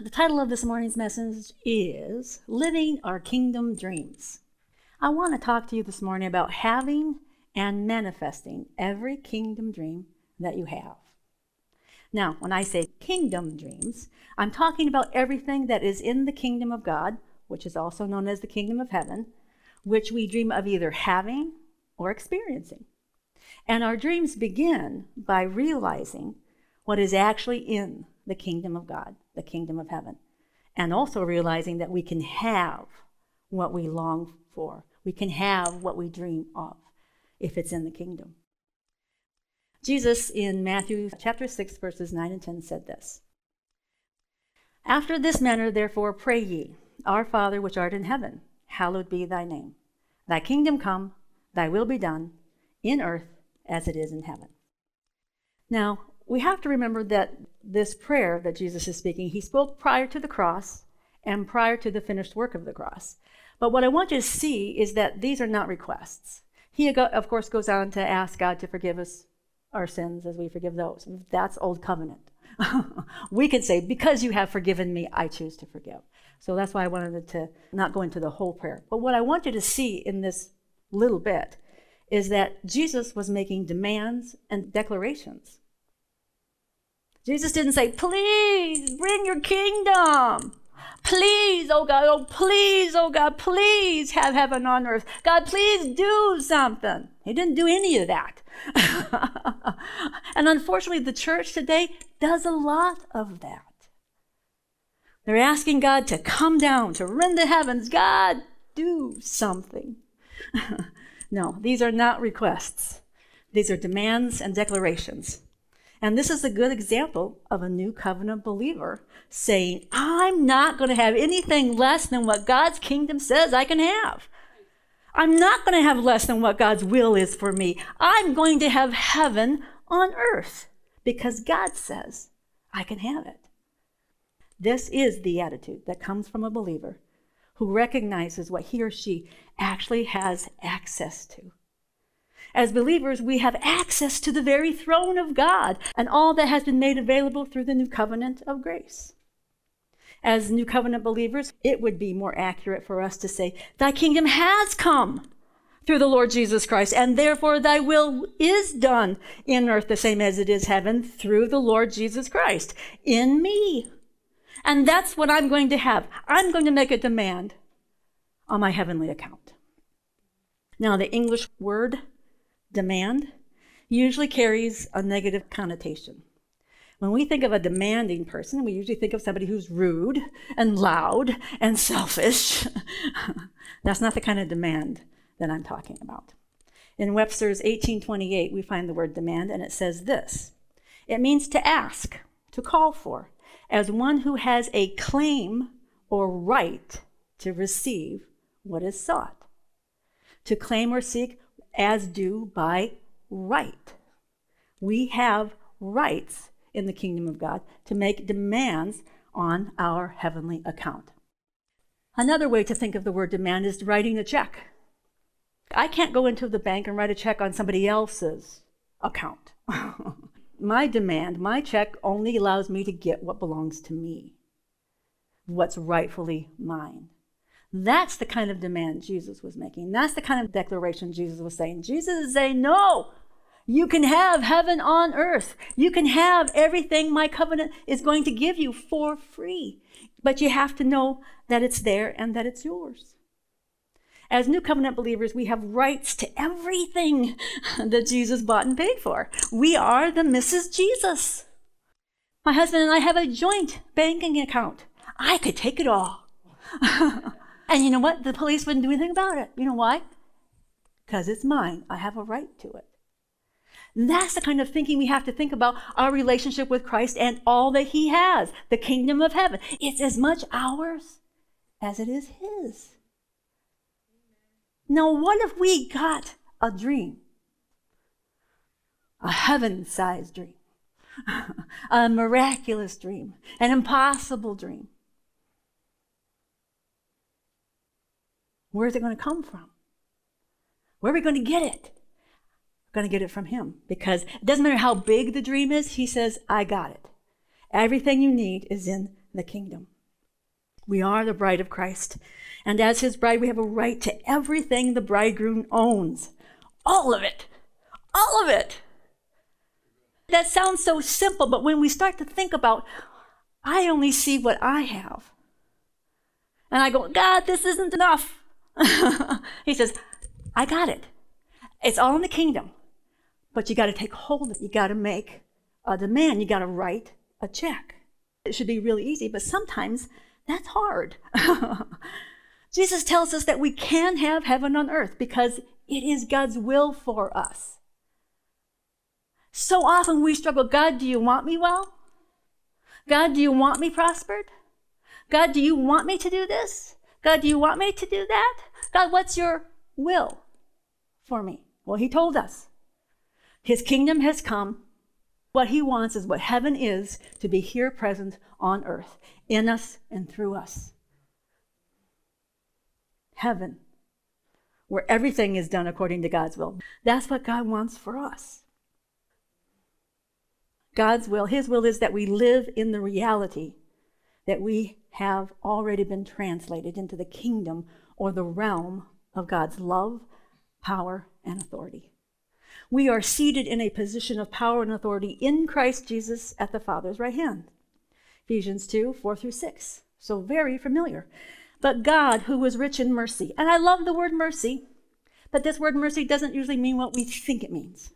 The title of this morning's message is Living Our Kingdom Dreams. I want to talk to you this morning about having and manifesting every kingdom dream that you have. Now, when I say kingdom dreams, I'm talking about everything that is in the kingdom of God, which is also known as the kingdom of heaven, which we dream of either having or experiencing. And our dreams begin by realizing what is actually in the kingdom of God, the kingdom of heaven, and also realizing that we can have what we long for. We can have what we dream of if it's in the kingdom. Jesus in Matthew chapter 6, verses 9 and 10 said this After this manner, therefore, pray ye, Our Father which art in heaven, hallowed be thy name. Thy kingdom come, thy will be done, in earth as it is in heaven. Now, we have to remember that this prayer that Jesus is speaking, he spoke prior to the cross and prior to the finished work of the cross. But what I want you to see is that these are not requests. He, of course, goes on to ask God to forgive us our sins as we forgive those. That's old covenant. we could say, Because you have forgiven me, I choose to forgive. So that's why I wanted to not go into the whole prayer. But what I want you to see in this little bit is that Jesus was making demands and declarations. Jesus didn't say, Please bring your kingdom. Please, oh God, oh please, oh God, please have heaven on earth. God, please do something. He didn't do any of that. and unfortunately, the church today does a lot of that. They're asking God to come down, to rend the heavens. God, do something. no, these are not requests. These are demands and declarations. And this is a good example of a new covenant believer saying, I'm not going to have anything less than what God's kingdom says I can have. I'm not going to have less than what God's will is for me. I'm going to have heaven on earth because God says I can have it. This is the attitude that comes from a believer who recognizes what he or she actually has access to. As believers, we have access to the very throne of God and all that has been made available through the new covenant of grace. As new covenant believers, it would be more accurate for us to say, Thy kingdom has come through the Lord Jesus Christ, and therefore thy will is done in earth the same as it is heaven through the Lord Jesus Christ in me. And that's what I'm going to have. I'm going to make a demand on my heavenly account. Now, the English word demand usually carries a negative connotation. When we think of a demanding person, we usually think of somebody who's rude and loud and selfish. That's not the kind of demand that I'm talking about. In Webster's 1828, we find the word demand, and it says this it means to ask, to call for, as one who has a claim or right to receive what is sought. To claim or seek as due by right. We have rights in the kingdom of God to make demands on our heavenly account. Another way to think of the word demand is writing a check. I can't go into the bank and write a check on somebody else's account. my demand, my check only allows me to get what belongs to me, what's rightfully mine. That's the kind of demand Jesus was making. That's the kind of declaration Jesus was saying. Jesus is saying, No, you can have heaven on earth. You can have everything my covenant is going to give you for free. But you have to know that it's there and that it's yours. As new covenant believers, we have rights to everything that Jesus bought and paid for. We are the Mrs. Jesus. My husband and I have a joint banking account. I could take it all. And you know what? The police wouldn't do anything about it. You know why? Because it's mine. I have a right to it. And that's the kind of thinking we have to think about our relationship with Christ and all that He has, the kingdom of heaven. It's as much ours as it is His. Now, what if we got a dream? A heaven sized dream, a miraculous dream, an impossible dream. Where's it going to come from? Where are we going to get it? We're going to get it from Him because it doesn't matter how big the dream is, He says, I got it. Everything you need is in the kingdom. We are the bride of Christ. And as his bride, we have a right to everything the bridegroom owns. All of it. All of it. That sounds so simple, but when we start to think about, I only see what I have. And I go, God, this isn't enough. he says, I got it. It's all in the kingdom. But you got to take hold of it. You got to make a demand. You got to write a check. It should be really easy, but sometimes that's hard. Jesus tells us that we can have heaven on earth because it is God's will for us. So often we struggle God, do you want me well? God, do you want me prospered? God, do you want me to do this? God, do you want me to do that? God, what's your will for me? Well, He told us His kingdom has come. What He wants is what heaven is to be here present on earth, in us and through us. Heaven, where everything is done according to God's will. That's what God wants for us. God's will, His will is that we live in the reality that we have already been translated into the kingdom or the realm of God's love, power, and authority. We are seated in a position of power and authority in Christ Jesus at the Father's right hand. Ephesians 2 4 through 6. So very familiar. But God, who was rich in mercy, and I love the word mercy, but this word mercy doesn't usually mean what we think it means.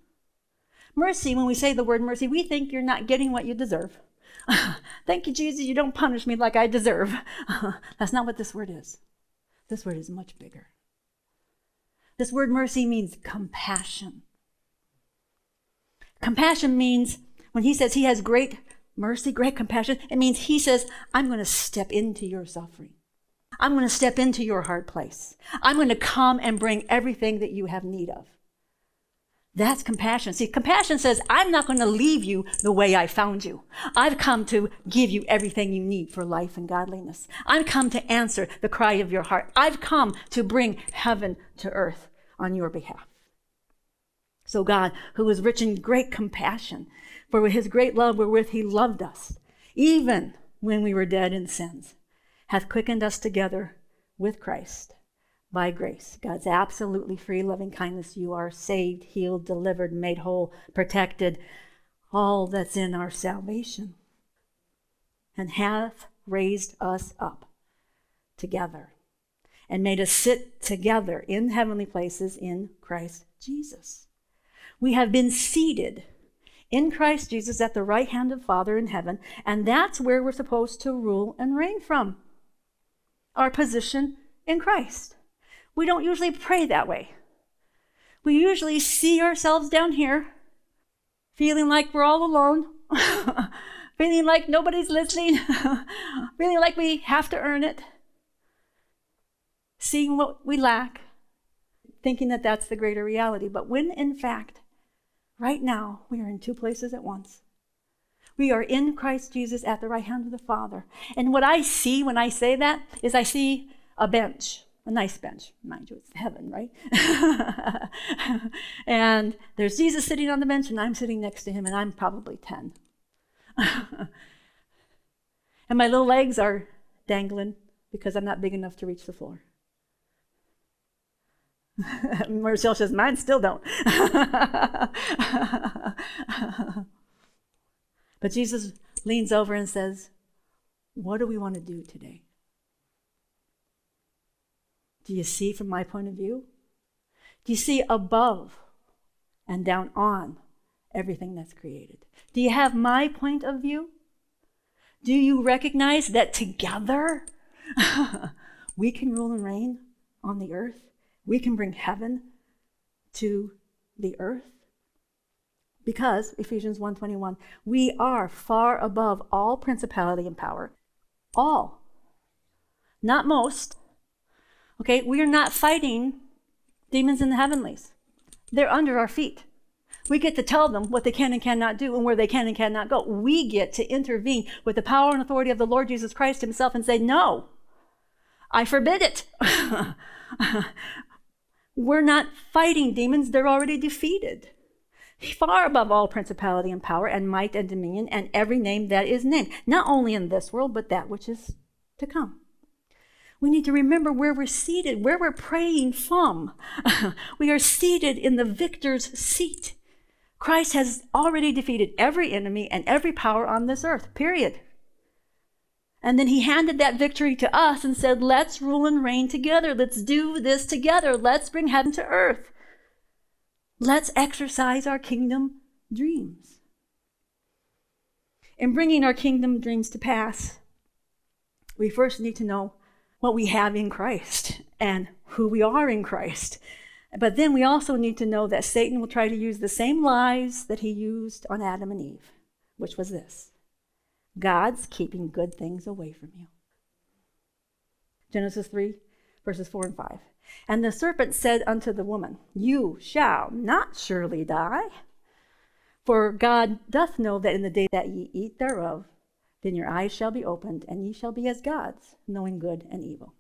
Mercy, when we say the word mercy, we think you're not getting what you deserve. Thank you, Jesus, you don't punish me like I deserve. That's not what this word is. This word is much bigger. This word mercy means compassion. Compassion means when he says he has great mercy, great compassion, it means he says, I'm going to step into your suffering. I'm going to step into your hard place. I'm going to come and bring everything that you have need of. That's compassion. See, compassion says, I'm not going to leave you the way I found you. I've come to give you everything you need for life and godliness. I've come to answer the cry of your heart. I've come to bring heaven to earth on your behalf. So God, who is rich in great compassion, for with his great love wherewith he loved us, even when we were dead in sins, hath quickened us together with Christ by grace. God's absolutely free loving kindness. You are saved, healed, delivered, made whole, protected, all that's in our salvation, and hath raised us up together and made us sit together in heavenly places in Christ Jesus. We have been seated in Christ Jesus at the right hand of Father in heaven, and that's where we're supposed to rule and reign from. Our position in Christ. We don't usually pray that way. We usually see ourselves down here, feeling like we're all alone, feeling like nobody's listening, feeling like we have to earn it, seeing what we lack, thinking that that's the greater reality. But when in fact, right now, we are in two places at once. We are in Christ Jesus at the right hand of the Father. And what I see when I say that is I see a bench a nice bench, mind you, it's heaven, right? and there's Jesus sitting on the bench, and I'm sitting next to him, and I'm probably 10. and my little legs are dangling because I'm not big enough to reach the floor. Marcel says, mine still don't. but Jesus leans over and says, What do we want to do today? Do you see from my point of view? Do you see above and down on everything that's created? Do you have my point of view? Do you recognize that together we can rule and reign on the earth? We can bring heaven to the earth? Because Ephesians 1:21, we are far above all principality and power. All. Not most, Okay, we are not fighting demons in the heavenlies. They're under our feet. We get to tell them what they can and cannot do and where they can and cannot go. We get to intervene with the power and authority of the Lord Jesus Christ Himself and say, No, I forbid it. We're not fighting demons, they're already defeated. far above all principality and power and might and dominion and every name that is named, not only in this world, but that which is to come. We need to remember where we're seated, where we're praying from. we are seated in the victor's seat. Christ has already defeated every enemy and every power on this earth, period. And then he handed that victory to us and said, Let's rule and reign together. Let's do this together. Let's bring heaven to earth. Let's exercise our kingdom dreams. In bringing our kingdom dreams to pass, we first need to know what we have in Christ and who we are in Christ. But then we also need to know that Satan will try to use the same lies that he used on Adam and Eve, which was this God's keeping good things away from you. Genesis 3, verses 4 and 5. And the serpent said unto the woman, You shall not surely die. For God doth know that in the day that ye eat thereof, then your eyes shall be opened, and ye shall be as gods, knowing good and evil.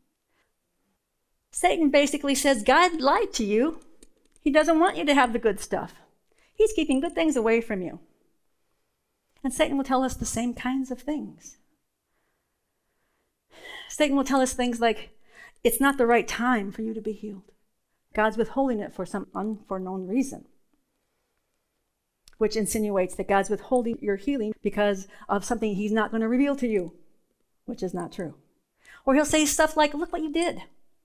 Satan basically says God lied to you. He doesn't want you to have the good stuff. He's keeping good things away from you. And Satan will tell us the same kinds of things. Satan will tell us things like, it's not the right time for you to be healed. God's withholding it for some unforeknown reason which insinuates that God's withholding your healing because of something he's not going to reveal to you, which is not true. Or he'll say stuff like, Look what you did.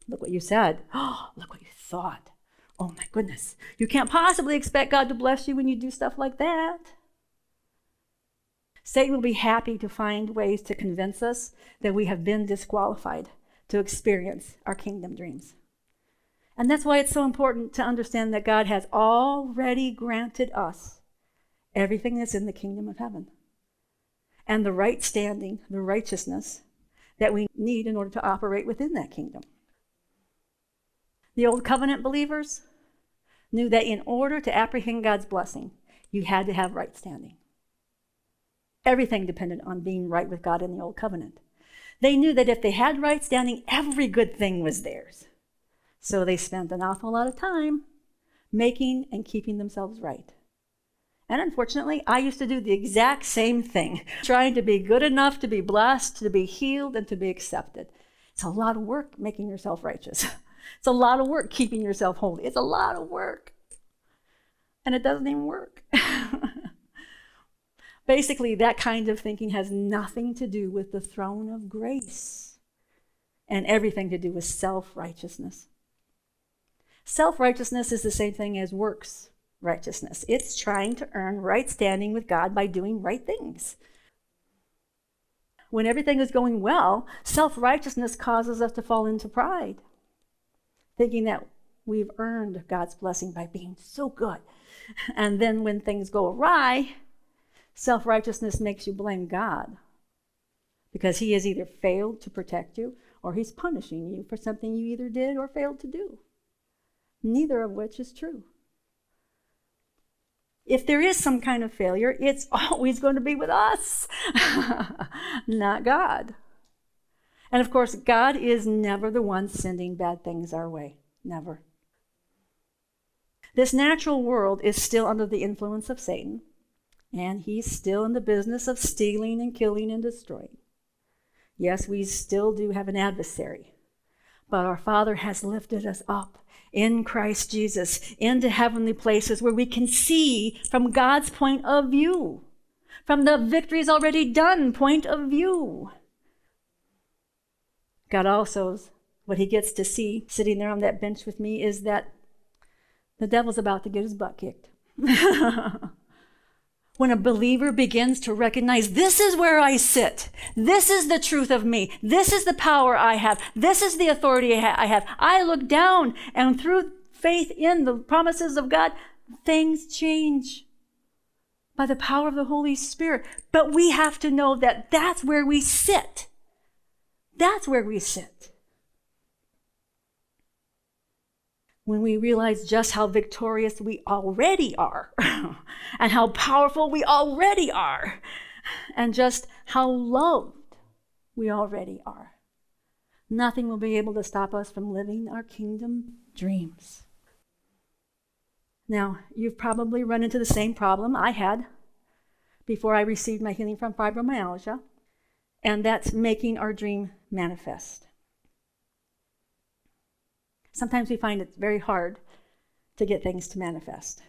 Look what you said. Oh, look what you thought. Oh my goodness. You can't possibly expect God to bless you when you do stuff like that. Satan will be happy to find ways to convince us that we have been disqualified to experience our kingdom dreams. And that's why it's so important to understand that God has already granted us everything that's in the kingdom of heaven and the right standing, the righteousness that we need in order to operate within that kingdom. The old covenant believers knew that in order to apprehend God's blessing, you had to have right standing. Everything depended on being right with God in the old covenant. They knew that if they had right standing, every good thing was theirs. So they spent an awful lot of time making and keeping themselves right. And unfortunately, I used to do the exact same thing, trying to be good enough to be blessed, to be healed, and to be accepted. It's a lot of work making yourself righteous. It's a lot of work keeping yourself holy. It's a lot of work. And it doesn't even work. Basically, that kind of thinking has nothing to do with the throne of grace and everything to do with self righteousness. Self righteousness is the same thing as works righteousness. It's trying to earn right standing with God by doing right things. When everything is going well, self righteousness causes us to fall into pride, thinking that we've earned God's blessing by being so good. And then when things go awry, self righteousness makes you blame God because He has either failed to protect you or He's punishing you for something you either did or failed to do. Neither of which is true if there is some kind of failure, it's always going to be with us, not God. And of course, God is never the one sending bad things our way. Never. This natural world is still under the influence of Satan, and he's still in the business of stealing and killing and destroying. Yes, we still do have an adversary, but our Father has lifted us up in Christ Jesus into heavenly places where we can see from God's point of view, from the victories already done point of view. God also, what he gets to see sitting there on that bench with me is that the devil's about to get his butt kicked. when a believer begins to recognize this is where I sit, this is the truth of me, this is the power I have, this is the authority I have. I look down, and through faith in the promises of God, things change by the power of the Holy Spirit. But we have to know that that's where we sit. That's where we sit. When we realize just how victorious we already are, and how powerful we already are, and just how loved we already are. Nothing will be able to stop us from living our kingdom dreams. Now, you've probably run into the same problem I had before I received my healing from fibromyalgia, and that's making our dream manifest. Sometimes we find it very hard to get things to manifest.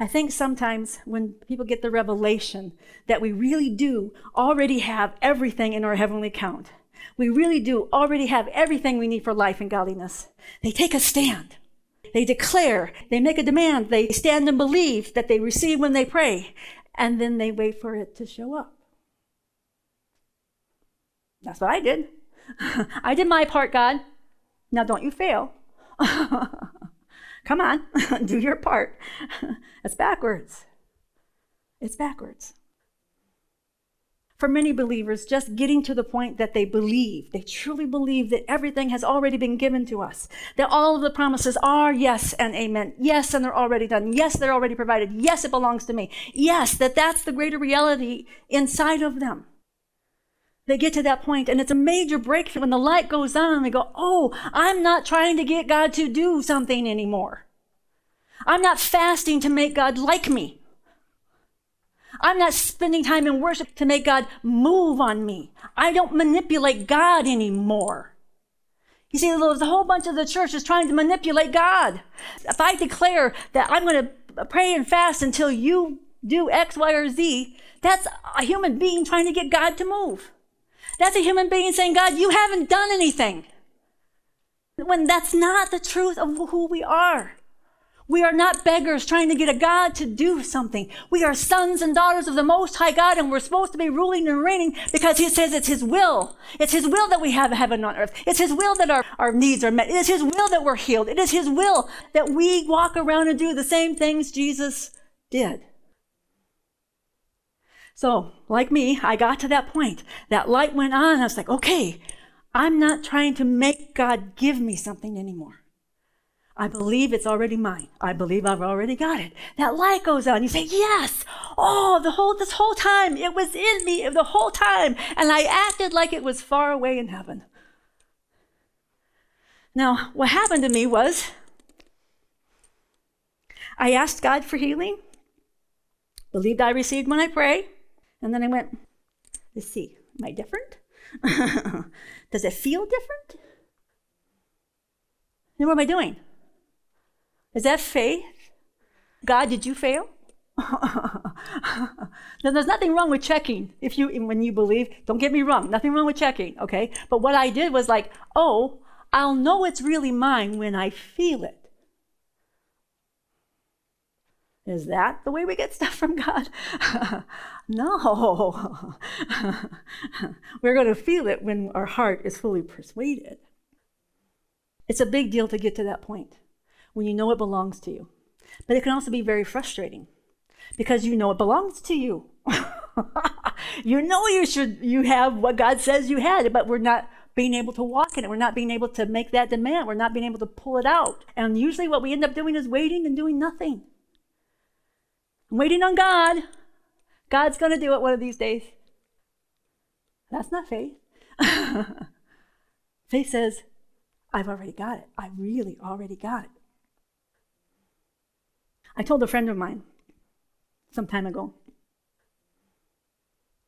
I think sometimes when people get the revelation that we really do already have everything in our heavenly account, we really do already have everything we need for life and godliness, they take a stand. They declare, they make a demand, they stand and believe that they receive when they pray, and then they wait for it to show up. That's what I did. I did my part, God. Now don't you fail. Come on, do your part. It's backwards. It's backwards. For many believers, just getting to the point that they believe, they truly believe that everything has already been given to us, that all of the promises are yes and amen. Yes, and they're already done. Yes, they're already provided. Yes, it belongs to me. Yes, that that's the greater reality inside of them. They get to that point, and it's a major breakthrough when the light goes on and they go, Oh, I'm not trying to get God to do something anymore. I'm not fasting to make God like me. I'm not spending time in worship to make God move on me. I don't manipulate God anymore. You see, there's a whole bunch of the church is trying to manipulate God. If I declare that I'm going to pray and fast until you do X, Y, or Z, that's a human being trying to get God to move. That's a human being saying, God, you haven't done anything. When that's not the truth of who we are. We are not beggars trying to get a God to do something. We are sons and daughters of the Most High God, and we're supposed to be ruling and reigning because He says it's His will. It's His will that we have heaven on earth. It's His will that our, our needs are met. It is His will that we're healed. It is His will that we walk around and do the same things Jesus did. So, like me, I got to that point. That light went on. I was like, okay, I'm not trying to make God give me something anymore. I believe it's already mine. I believe I've already got it. That light goes on. You say, yes. Oh, the whole, this whole time, it was in me the whole time. And I acted like it was far away in heaven. Now, what happened to me was I asked God for healing, believed I received when I pray, and then I went, let's see, am I different? Does it feel different? Then what am I doing? Is that faith? God, did you fail? then there's nothing wrong with checking if you when you believe. Don't get me wrong, nothing wrong with checking, okay? But what I did was like, oh, I'll know it's really mine when I feel it. Is that the way we get stuff from God? no. We're going to feel it when our heart is fully persuaded. It's a big deal to get to that point when you know it belongs to you. But it can also be very frustrating because you know it belongs to you. you know you should you have what God says you had, but we're not being able to walk in it. We're not being able to make that demand. We're not being able to pull it out. And usually what we end up doing is waiting and doing nothing. I'm waiting on God. God's going to do it one of these days. That's not faith. faith says, I've already got it. I really already got it. I told a friend of mine some time ago,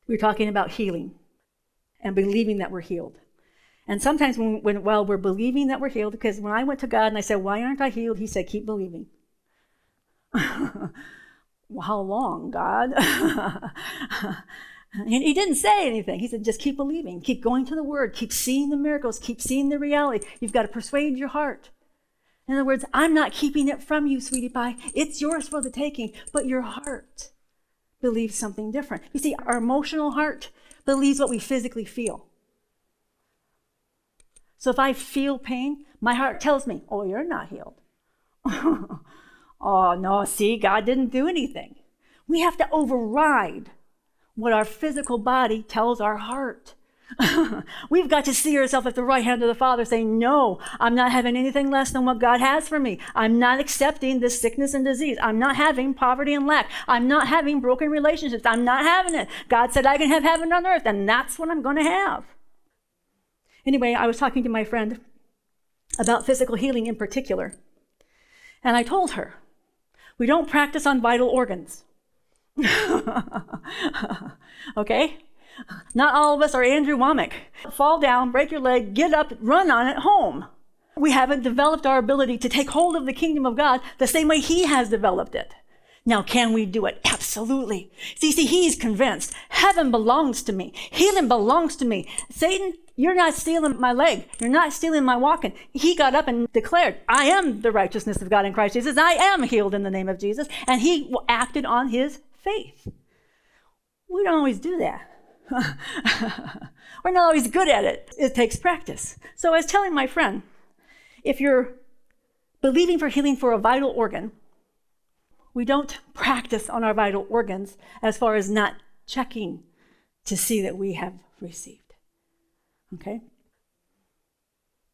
we were talking about healing and believing that we're healed. And sometimes when, when well, we're believing that we're healed, because when I went to God and I said, Why aren't I healed? He said, Keep believing. well, how long, God? he didn't say anything. He said, just keep believing, keep going to the word, keep seeing the miracles, keep seeing the reality. You've got to persuade your heart. In other words, I'm not keeping it from you, sweetie pie. It's yours for the taking, but your heart believes something different. You see, our emotional heart believes what we physically feel. So if I feel pain, my heart tells me, oh, you're not healed. oh, no, see, God didn't do anything. We have to override what our physical body tells our heart. We've got to see ourselves at the right hand of the Father saying, No, I'm not having anything less than what God has for me. I'm not accepting this sickness and disease. I'm not having poverty and lack. I'm not having broken relationships. I'm not having it. God said I can have heaven on earth, and that's what I'm going to have. Anyway, I was talking to my friend about physical healing in particular, and I told her, We don't practice on vital organs. okay? Not all of us are Andrew Wommack. Fall down, break your leg, get up, run on it home. We haven't developed our ability to take hold of the kingdom of God the same way He has developed it. Now, can we do it? Absolutely. See, see, he's convinced heaven belongs to me. Healing belongs to me. Satan, you're not stealing my leg. You're not stealing my walking. He got up and declared, I am the righteousness of God in Christ Jesus. I am healed in the name of Jesus. And he acted on his faith. We don't always do that. We're not always good at it. It takes practice. So I was telling my friend, if you're believing for healing for a vital organ, we don't practice on our vital organs as far as not checking to see that we have received. Okay?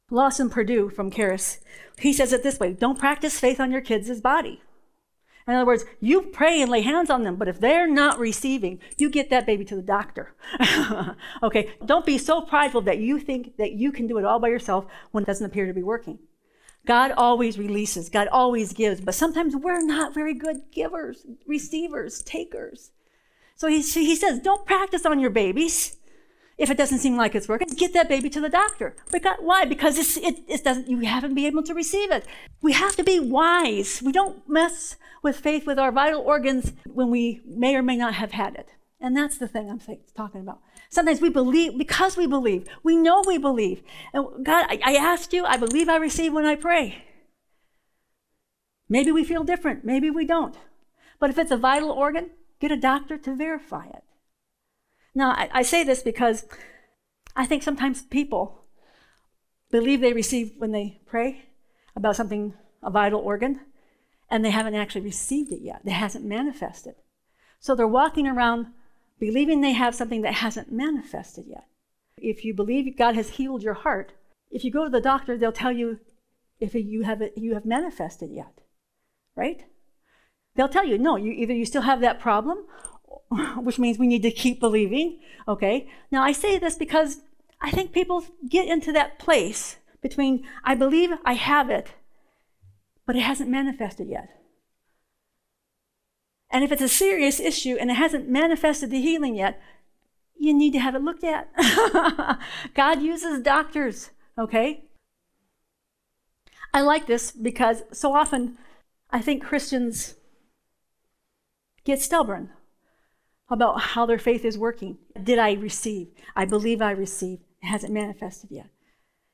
Lawson Perdue from Charis, he says it this way don't practice faith on your kids' body. In other words, you pray and lay hands on them, but if they're not receiving, you get that baby to the doctor. okay, don't be so prideful that you think that you can do it all by yourself when it doesn't appear to be working. God always releases, God always gives, but sometimes we're not very good givers, receivers, takers. So he, he says, don't practice on your babies if it doesn't seem like it's working. Get that baby to the doctor. Because, why? Because it, it doesn't, you haven't been able to receive it. We have to be wise. We don't mess with faith with our vital organs when we may or may not have had it. And that's the thing I'm talking about. Sometimes we believe, because we believe, we know we believe. And God, I, I asked you, I believe I receive when I pray. Maybe we feel different, maybe we don't. But if it's a vital organ, get a doctor to verify it. Now, I, I say this because I think sometimes people believe they receive when they pray about something, a vital organ, and they haven't actually received it yet. It hasn't manifested. So they're walking around believing they have something that hasn't manifested yet. If you believe God has healed your heart, if you go to the doctor, they'll tell you if you have it, you have manifested yet, right? They'll tell you no. You either you still have that problem, which means we need to keep believing. Okay. Now I say this because I think people get into that place between I believe I have it, but it hasn't manifested yet. And if it's a serious issue and it hasn't manifested the healing yet, you need to have it looked at. God uses doctors, okay? I like this because so often I think Christians get stubborn about how their faith is working. Did I receive? I believe I received. It hasn't manifested yet.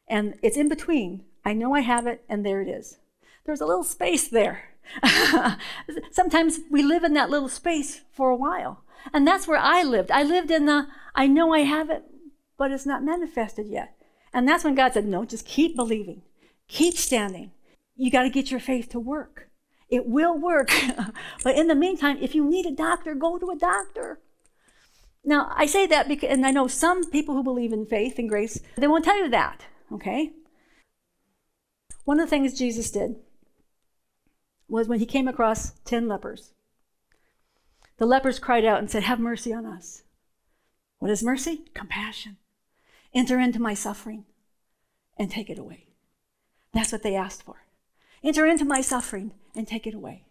And it's in between. I know I have it, and there it is. There's a little space there. Sometimes we live in that little space for a while. And that's where I lived. I lived in the, I know I have it, but it's not manifested yet. And that's when God said, no, just keep believing, keep standing. You got to get your faith to work. It will work. but in the meantime, if you need a doctor, go to a doctor. Now, I say that because, and I know some people who believe in faith and grace, they won't tell you that, okay? One of the things Jesus did was when he came across 10 lepers. The lepers cried out and said, Have mercy on us. What is mercy? Compassion. Enter into my suffering and take it away. That's what they asked for. Enter into my suffering and take it away.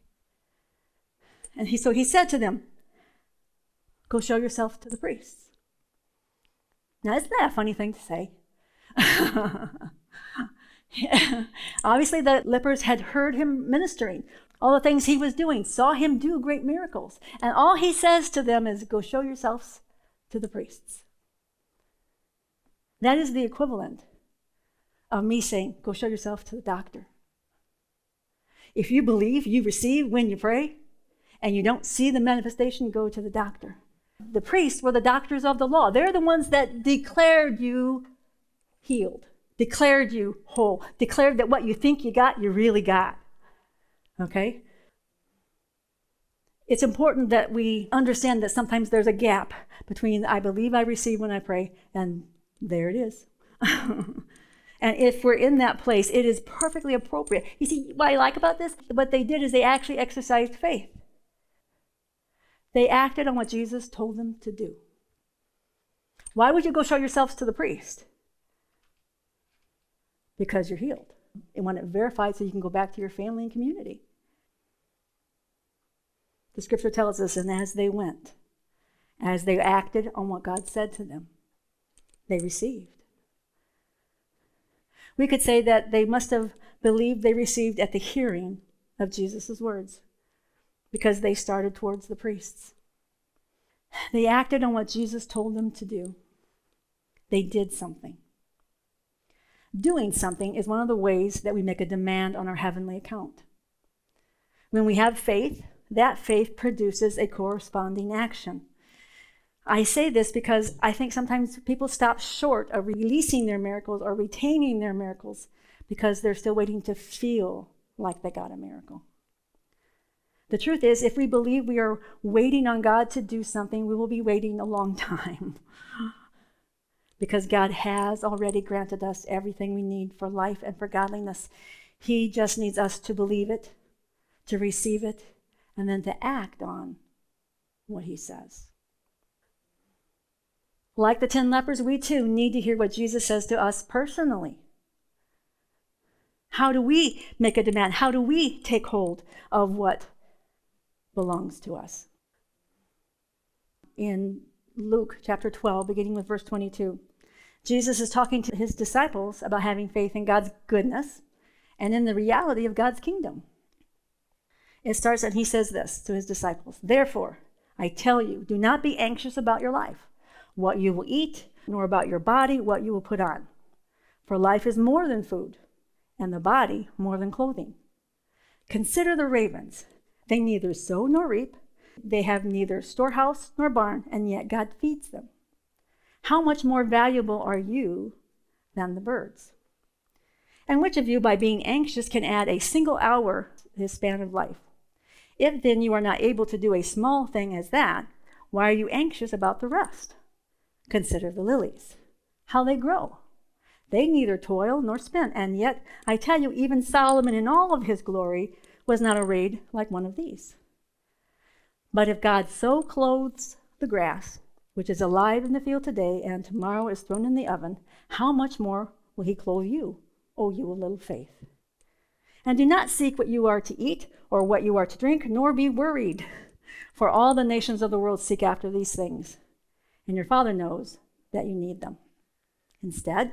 And he, so he said to them, Go show yourself to the priests. Now, isn't that a funny thing to say? Obviously, the lepers had heard him ministering, all the things he was doing, saw him do great miracles. And all he says to them is, Go show yourselves to the priests. That is the equivalent of me saying, Go show yourself to the doctor. If you believe, you receive when you pray, and you don't see the manifestation, go to the doctor. The priests were the doctors of the law. They're the ones that declared you healed declared you whole, declared that what you think you got, you really got. Okay? It's important that we understand that sometimes there's a gap between I believe I receive when I pray and there it is. and if we're in that place, it is perfectly appropriate. You see, what I like about this, what they did is they actually exercised faith. They acted on what Jesus told them to do. Why would you go show yourselves to the priest? Because you're healed. And when it verified so you can go back to your family and community. The scripture tells us, and as they went, as they acted on what God said to them, they received. We could say that they must have believed they received at the hearing of Jesus' words because they started towards the priests. They acted on what Jesus told them to do. They did something. Doing something is one of the ways that we make a demand on our heavenly account. When we have faith, that faith produces a corresponding action. I say this because I think sometimes people stop short of releasing their miracles or retaining their miracles because they're still waiting to feel like they got a miracle. The truth is, if we believe we are waiting on God to do something, we will be waiting a long time. Because God has already granted us everything we need for life and for godliness. He just needs us to believe it, to receive it, and then to act on what He says. Like the ten lepers, we too need to hear what Jesus says to us personally. How do we make a demand? How do we take hold of what belongs to us? In Luke chapter 12, beginning with verse 22, Jesus is talking to his disciples about having faith in God's goodness and in the reality of God's kingdom. It starts and he says this to his disciples Therefore, I tell you, do not be anxious about your life, what you will eat, nor about your body, what you will put on. For life is more than food and the body more than clothing. Consider the ravens. They neither sow nor reap, they have neither storehouse nor barn, and yet God feeds them. How much more valuable are you than the birds? And which of you, by being anxious, can add a single hour to his span of life? If then you are not able to do a small thing as that, why are you anxious about the rest? Consider the lilies, how they grow. They neither toil nor spin. And yet, I tell you, even Solomon in all of his glory was not arrayed like one of these. But if God so clothes the grass, which is alive in the field today and tomorrow is thrown in the oven, how much more will he clothe you, O you of little faith? And do not seek what you are to eat or what you are to drink, nor be worried, for all the nations of the world seek after these things, and your Father knows that you need them. Instead,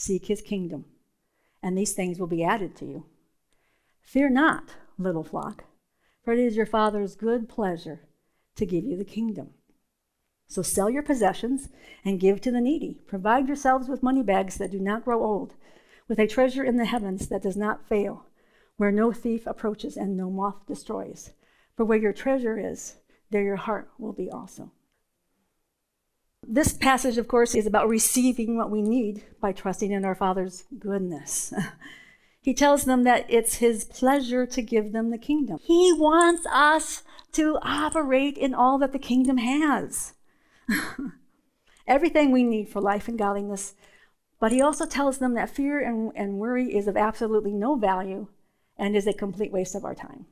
Seek his kingdom, and these things will be added to you. Fear not, little flock, for it is your Father's good pleasure to give you the kingdom. So sell your possessions and give to the needy. Provide yourselves with money bags that do not grow old, with a treasure in the heavens that does not fail, where no thief approaches and no moth destroys. For where your treasure is, there your heart will be also. This passage, of course, is about receiving what we need by trusting in our Father's goodness. he tells them that it's His pleasure to give them the kingdom. He wants us to operate in all that the kingdom has. Everything we need for life and godliness. But he also tells them that fear and, and worry is of absolutely no value and is a complete waste of our time.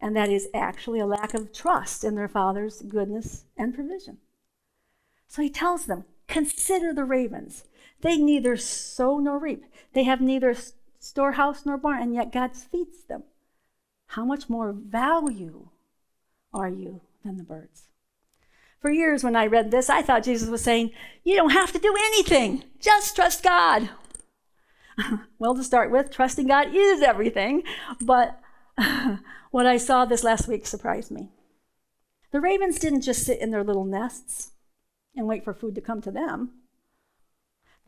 And that is actually a lack of trust in their Father's goodness and provision. So he tells them, Consider the ravens. They neither sow nor reap, they have neither storehouse nor barn, and yet God feeds them. How much more value are you than the birds? For years, when I read this, I thought Jesus was saying, You don't have to do anything, just trust God. well, to start with, trusting God is everything, but what I saw this last week surprised me. The ravens didn't just sit in their little nests and wait for food to come to them.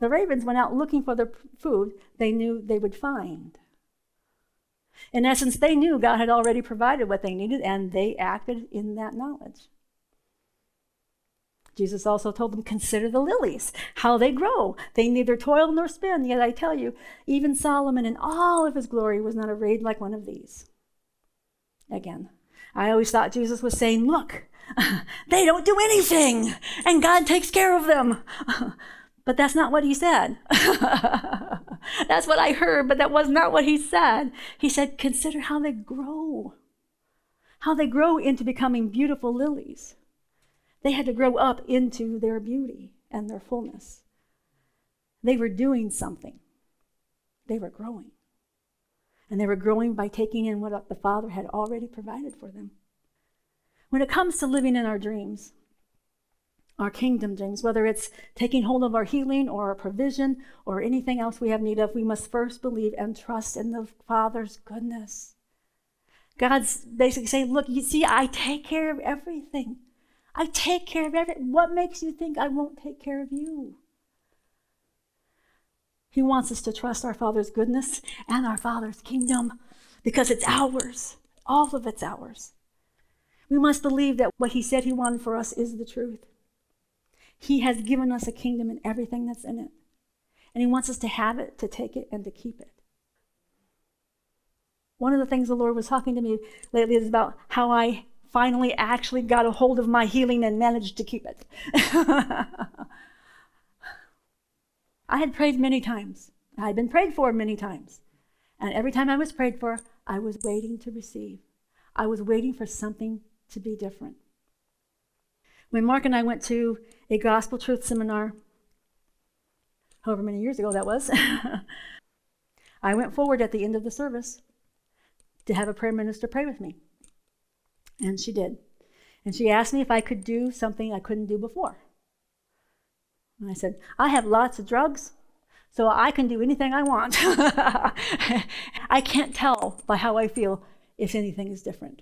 The ravens went out looking for the food they knew they would find. In essence, they knew God had already provided what they needed, and they acted in that knowledge. Jesus also told them, Consider the lilies, how they grow. They neither toil nor spin. Yet I tell you, even Solomon in all of his glory was not arrayed like one of these. Again, I always thought Jesus was saying, Look, they don't do anything, and God takes care of them. But that's not what he said. that's what I heard, but that was not what he said. He said, Consider how they grow, how they grow into becoming beautiful lilies. They had to grow up into their beauty and their fullness. They were doing something, they were growing. And they were growing by taking in what the Father had already provided for them. When it comes to living in our dreams, our kingdom dreams, whether it's taking hold of our healing or our provision or anything else we have need of, we must first believe and trust in the Father's goodness. God's basically saying, Look, you see, I take care of everything. I take care of everything. What makes you think I won't take care of you? He wants us to trust our Father's goodness and our Father's kingdom because it's ours. All of it's ours. We must believe that what He said He wanted for us is the truth. He has given us a kingdom and everything that's in it. And He wants us to have it, to take it, and to keep it. One of the things the Lord was talking to me lately is about how I finally actually got a hold of my healing and managed to keep it. I had prayed many times. I had been prayed for many times. And every time I was prayed for, I was waiting to receive. I was waiting for something to be different. When Mark and I went to a gospel truth seminar, however many years ago that was, I went forward at the end of the service to have a prayer minister pray with me. And she did. And she asked me if I could do something I couldn't do before. And I said, I have lots of drugs, so I can do anything I want. I can't tell by how I feel if anything is different.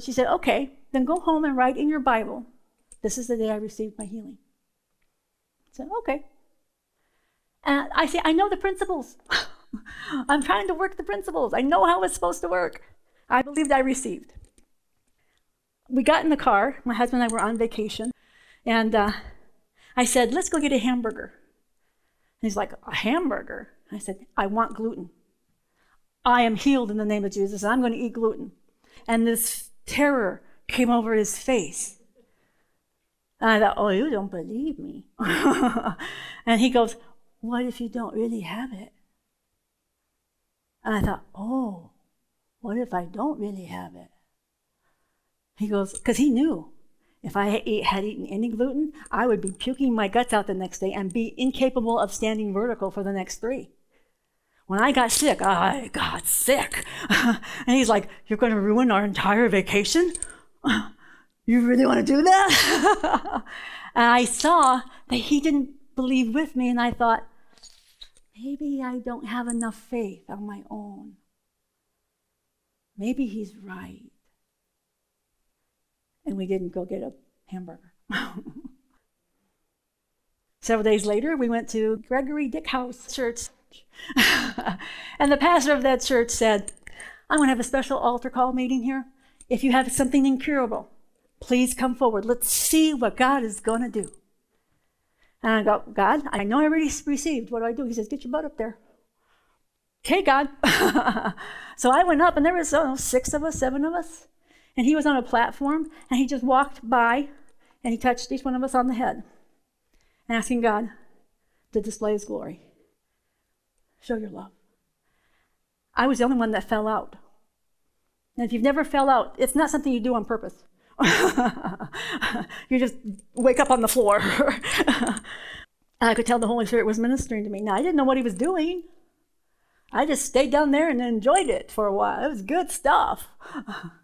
She said, Okay, then go home and write in your Bible, This is the day I received my healing. I said, Okay. And I say, I know the principles. I'm trying to work the principles. I know how it's supposed to work. I believed I received. We got in the car. My husband and I were on vacation. And uh, I said, let's go get a hamburger. And he's like, a hamburger? I said, I want gluten. I am healed in the name of Jesus. I'm going to eat gluten. And this terror came over his face. And I thought, oh, you don't believe me. and he goes, what if you don't really have it? And I thought, oh, what if I don't really have it? He goes, because he knew if I had eaten any gluten, I would be puking my guts out the next day and be incapable of standing vertical for the next three. When I got sick, I got sick. and he's like, You're going to ruin our entire vacation? You really want to do that? and I saw that he didn't believe with me, and I thought, maybe I don't have enough faith on my own. Maybe he's right and we didn't go get a hamburger. Several days later, we went to Gregory Dick House Church. and the pastor of that church said, I'm going to have a special altar call meeting here. If you have something incurable, please come forward. Let's see what God is going to do. And I go, God, I know I already received. What do I do? He says, Get your butt up there. Okay, God. so I went up, and there was oh, six of us, seven of us. And he was on a platform and he just walked by and he touched each one of us on the head, asking God to display his glory. Show your love. I was the only one that fell out. And if you've never fell out, it's not something you do on purpose. you just wake up on the floor. I could tell the Holy Spirit was ministering to me. Now, I didn't know what he was doing. I just stayed down there and enjoyed it for a while. It was good stuff.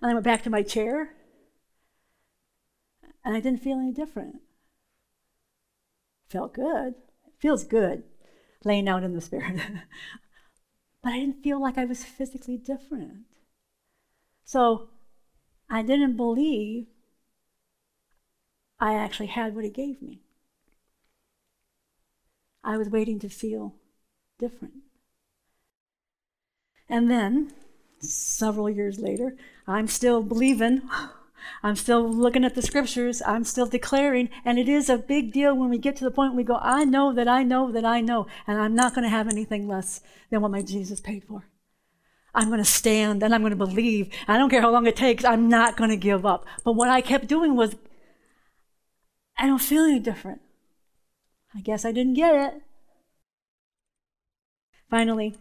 And I went back to my chair, and I didn't feel any different. Felt good. It feels good laying out in the Spirit. but I didn't feel like I was physically different. So I didn't believe I actually had what He gave me. I was waiting to feel different. And then several years later, I'm still believing. I'm still looking at the scriptures. I'm still declaring. And it is a big deal when we get to the point we go, I know that I know that I know. And I'm not going to have anything less than what my Jesus paid for. I'm going to stand and I'm going to believe. I don't care how long it takes. I'm not going to give up. But what I kept doing was, I don't feel any different. I guess I didn't get it. Finally,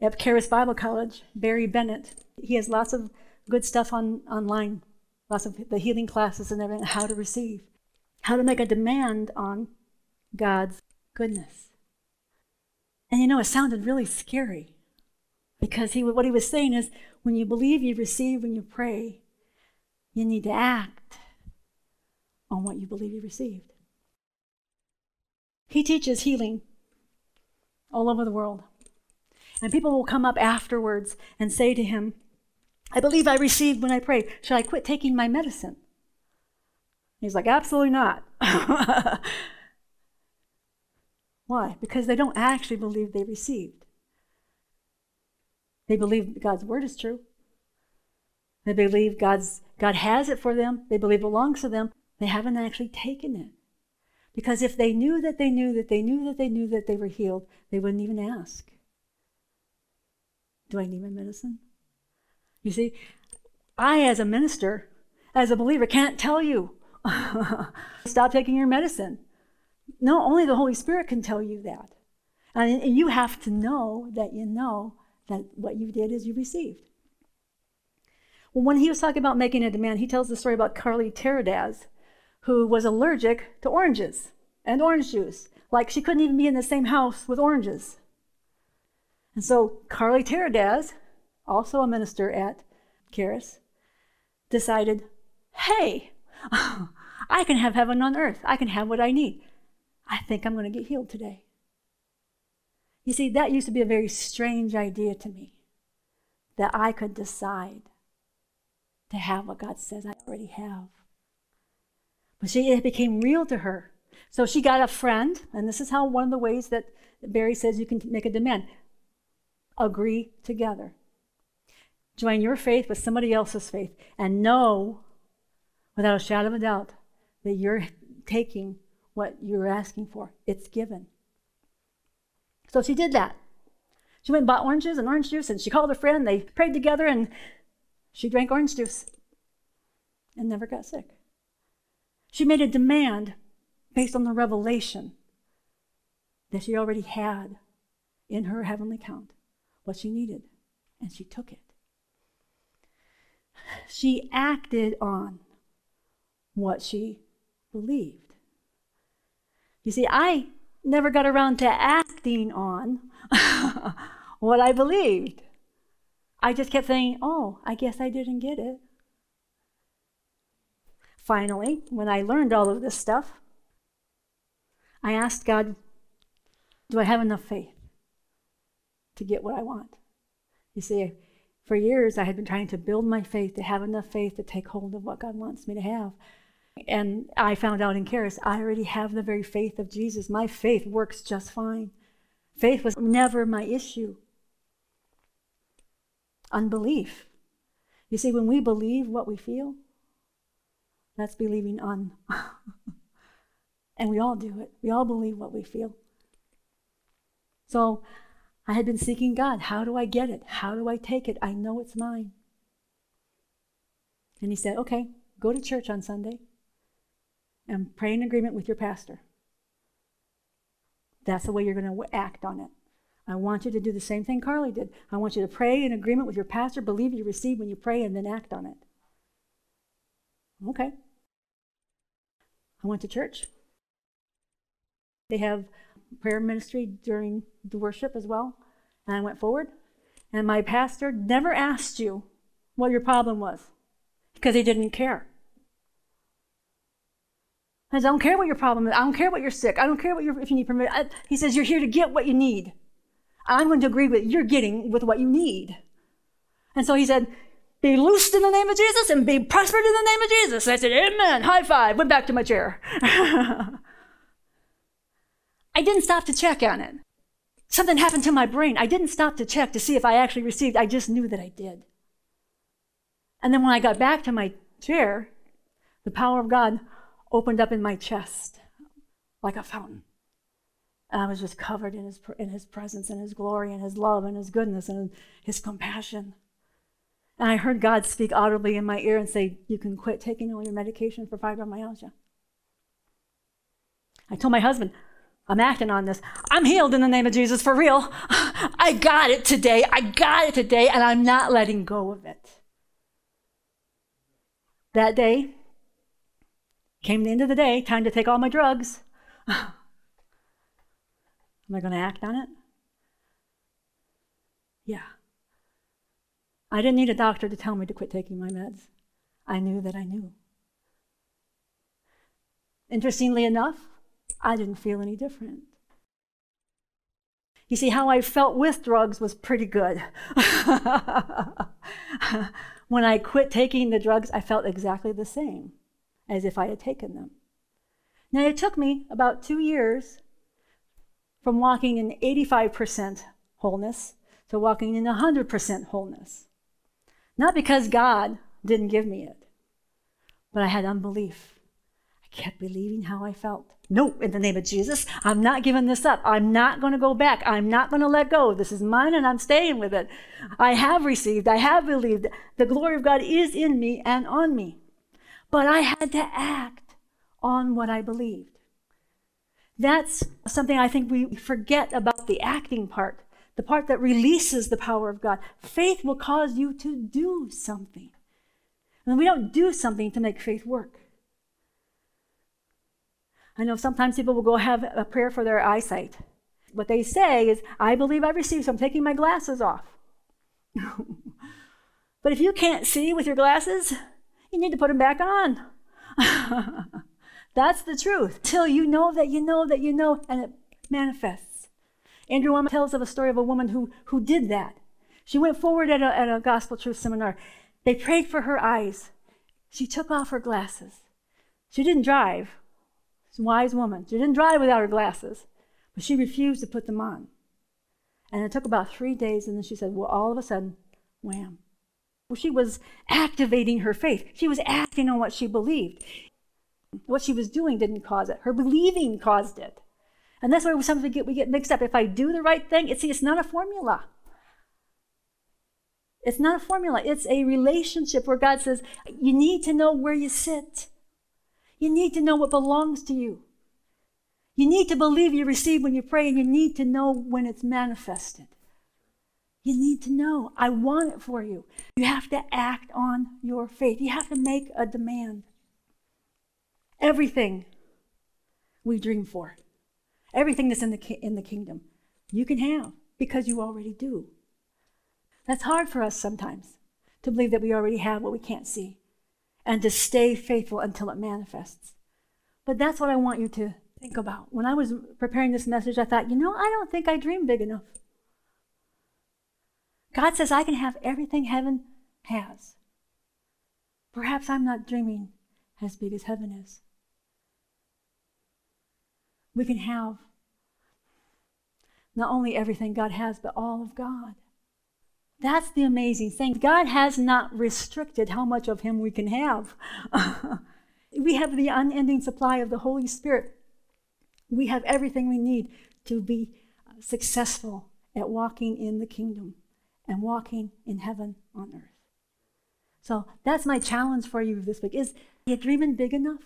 at Charis Bible College, Barry Bennett. He has lots of good stuff on online, lots of the healing classes and everything, how to receive, how to make a demand on God's goodness. And you know, it sounded really scary because he, what he was saying is when you believe, you receive, when you pray, You need to act on what you believe you received. He teaches healing all over the world. And people will come up afterwards and say to him, I believe I received when I prayed. Should I quit taking my medicine? He's like, Absolutely not. Why? Because they don't actually believe they received. They believe God's word is true. They believe God's God has it for them. They believe it belongs to them. They haven't actually taken it. Because if they knew that they knew that they knew that they knew that they were healed, they wouldn't even ask. Do I need my medicine? You see, I, as a minister, as a believer, can't tell you stop taking your medicine. No, only the Holy Spirit can tell you that. And you have to know that you know that what you did is you received. Well, when he was talking about making a demand, he tells the story about Carlie Terradez, who was allergic to oranges and orange juice. Like she couldn't even be in the same house with oranges. And so Carlie Terradez, also a minister at Charis, decided, hey, I can have heaven on earth. I can have what I need. I think I'm going to get healed today. You see, that used to be a very strange idea to me that I could decide to have what God says I already have. But she, it became real to her. So she got a friend, and this is how one of the ways that Barry says you can make a demand agree together. Join your faith with somebody else's faith and know without a shadow of a doubt that you're taking what you're asking for. It's given. So she did that. She went and bought oranges and orange juice, and she called a friend. They prayed together, and she drank orange juice and never got sick. She made a demand based on the revelation that she already had in her heavenly count what she needed, and she took it. She acted on what she believed. You see, I never got around to acting on what I believed. I just kept saying, oh, I guess I didn't get it. Finally, when I learned all of this stuff, I asked God, do I have enough faith to get what I want? You see, for years I had been trying to build my faith to have enough faith to take hold of what God wants me to have. And I found out in Charis, I already have the very faith of Jesus. My faith works just fine. Faith was never my issue. Unbelief. You see, when we believe what we feel, that's believing un. and we all do it. We all believe what we feel. So I had been seeking God. How do I get it? How do I take it? I know it's mine. And he said, okay, go to church on Sunday and pray in agreement with your pastor. That's the way you're going to act on it. I want you to do the same thing Carlie did. I want you to pray in agreement with your pastor, believe you receive when you pray, and then act on it. Okay. I went to church. They have prayer ministry during the worship as well. And I went forward. And my pastor never asked you what your problem was because he didn't care. I don't care what your problem is. I don't care what you're sick. I don't care what you're, if you need permission. He says, You're here to get what you need. I'm going to agree with you're getting with what you need. And so he said, Be loosed in the name of Jesus and be prospered in the name of Jesus. I said, Amen. High five. Went back to my chair. I didn't stop to check on it. Something happened to my brain. I didn't stop to check to see if I actually received. I just knew that I did. And then when I got back to my chair, the power of God opened up in my chest like a fountain. And I was just covered in his, in his presence and his glory and his love and his goodness and his compassion. And I heard God speak audibly in my ear and say, You can quit taking all your medication for fibromyalgia. I told my husband, I'm acting on this. I'm healed in the name of Jesus for real. I got it today. I got it today, and I'm not letting go of it. That day, Came the end of the day, time to take all my drugs. Am I going to act on it? Yeah. I didn't need a doctor to tell me to quit taking my meds. I knew that I knew. Interestingly enough, I didn't feel any different. You see, how I felt with drugs was pretty good. when I quit taking the drugs, I felt exactly the same as if I had taken them. Now, it took me about two years from walking in 85% wholeness to walking in 100% wholeness. Not because God didn't give me it, but I had unbelief. Kept believing how I felt. No, in the name of Jesus, I'm not giving this up. I'm not going to go back. I'm not going to let go. This is mine and I'm staying with it. I have received, I have believed. The glory of God is in me and on me. But I had to act on what I believed. That's something I think we forget about the acting part, the part that releases the power of God. Faith will cause you to do something. And we don't do something to make faith work. I know sometimes people will go have a prayer for their eyesight. What they say is, I believe I received, so I'm taking my glasses off. but if you can't see with your glasses, you need to put them back on. That's the truth. Till you know that you know that you know, and it manifests. Andrew Wommack tells of a story of a woman who, who did that. She went forward at a, at a gospel truth seminar. They prayed for her eyes. She took off her glasses. She didn't drive, wise woman. She didn't drive without her glasses, but she refused to put them on. And it took about three days, and then she said, Well, all of a sudden, wham. Well, she was activating her faith. She was acting on what she believed. What she was doing didn't cause it. Her believing caused it. And that's where we sometimes get, we get mixed up. If I do the right thing, it's, see, it's not a formula. It's not a formula. It's a relationship where God says, you need to know where you sit. You need to know what belongs to you. You need to believe you receive when you pray, and you need to know when it's manifested. You need to know, I want it for you. You have to act on your faith. You have to make a demand. Everything we dream for, everything that's in the, in the kingdom, you can have because you already do. That's hard for us sometimes to believe that we already have what we can't see and to stay faithful until it manifests. But that's what I want you to think about. When I was preparing this message, I thought, you know, I don't think I dream big enough. God says I can have everything heaven has. Perhaps I'm not dreaming as big as heaven is. We can have not only everything God has, but all of God. That's the amazing thing. God has not restricted how much of Him we can have. we have the unending supply of the Holy Spirit. We have everything we need to be successful at walking in the kingdom and walking in heaven on earth. So that's my challenge for you this week. Is you dreaming big enough?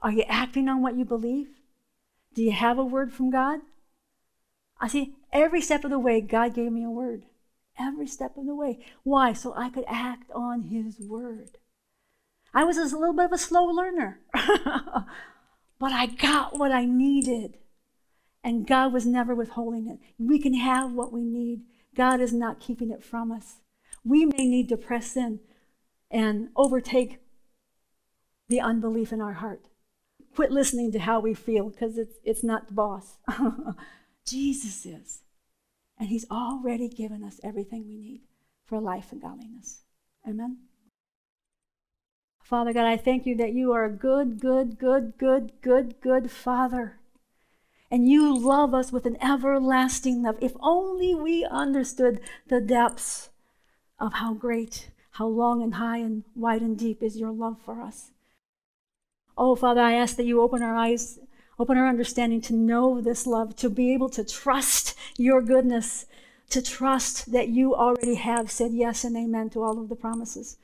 Are you acting on what you believe? Do you have a word from God? I see every step of the way, God gave me a word. Every step of the way. Why? So I could act on His word. I was a little bit of a slow learner, but I got what I needed. And God was never withholding it. We can have what we need. God is not keeping it from us. We may need to press in and overtake the unbelief in our heart. Quit listening to how we feel because it's, it's not the boss. Jesus is. And He's already given us everything we need for life and godliness. Amen. Father God, I thank you that you are a good, good, good, good, good, good Father. And you love us with an everlasting love. If only we understood the depths of how great, how long and high and wide and deep is your love for us. Oh, Father, I ask that you open our eyes Open our understanding to know this love, to be able to trust your goodness, to trust that you already have said yes and amen to all of the promises.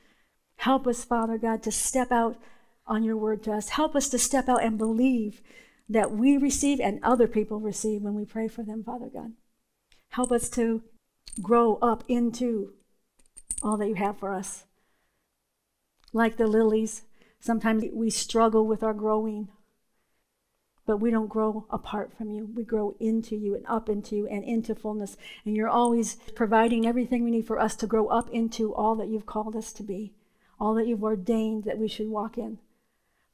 Help us, Father God, to step out on your word to us. Help us to step out and believe that we receive and other people receive when we pray for them, Father God. Help us to grow up into all that you have for us. Like the lilies, sometimes we struggle with our growing. But we don't grow apart from you. We grow into you and up into you and into fullness. And you're always providing everything we need for us to grow up into all that you've called us to be, all that you've ordained that we should walk in.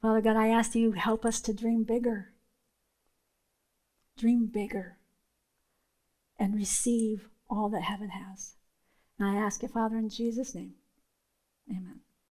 Father God, I ask you help us to dream bigger. Dream bigger and receive all that heaven has. And I ask it, Father, in Jesus' name.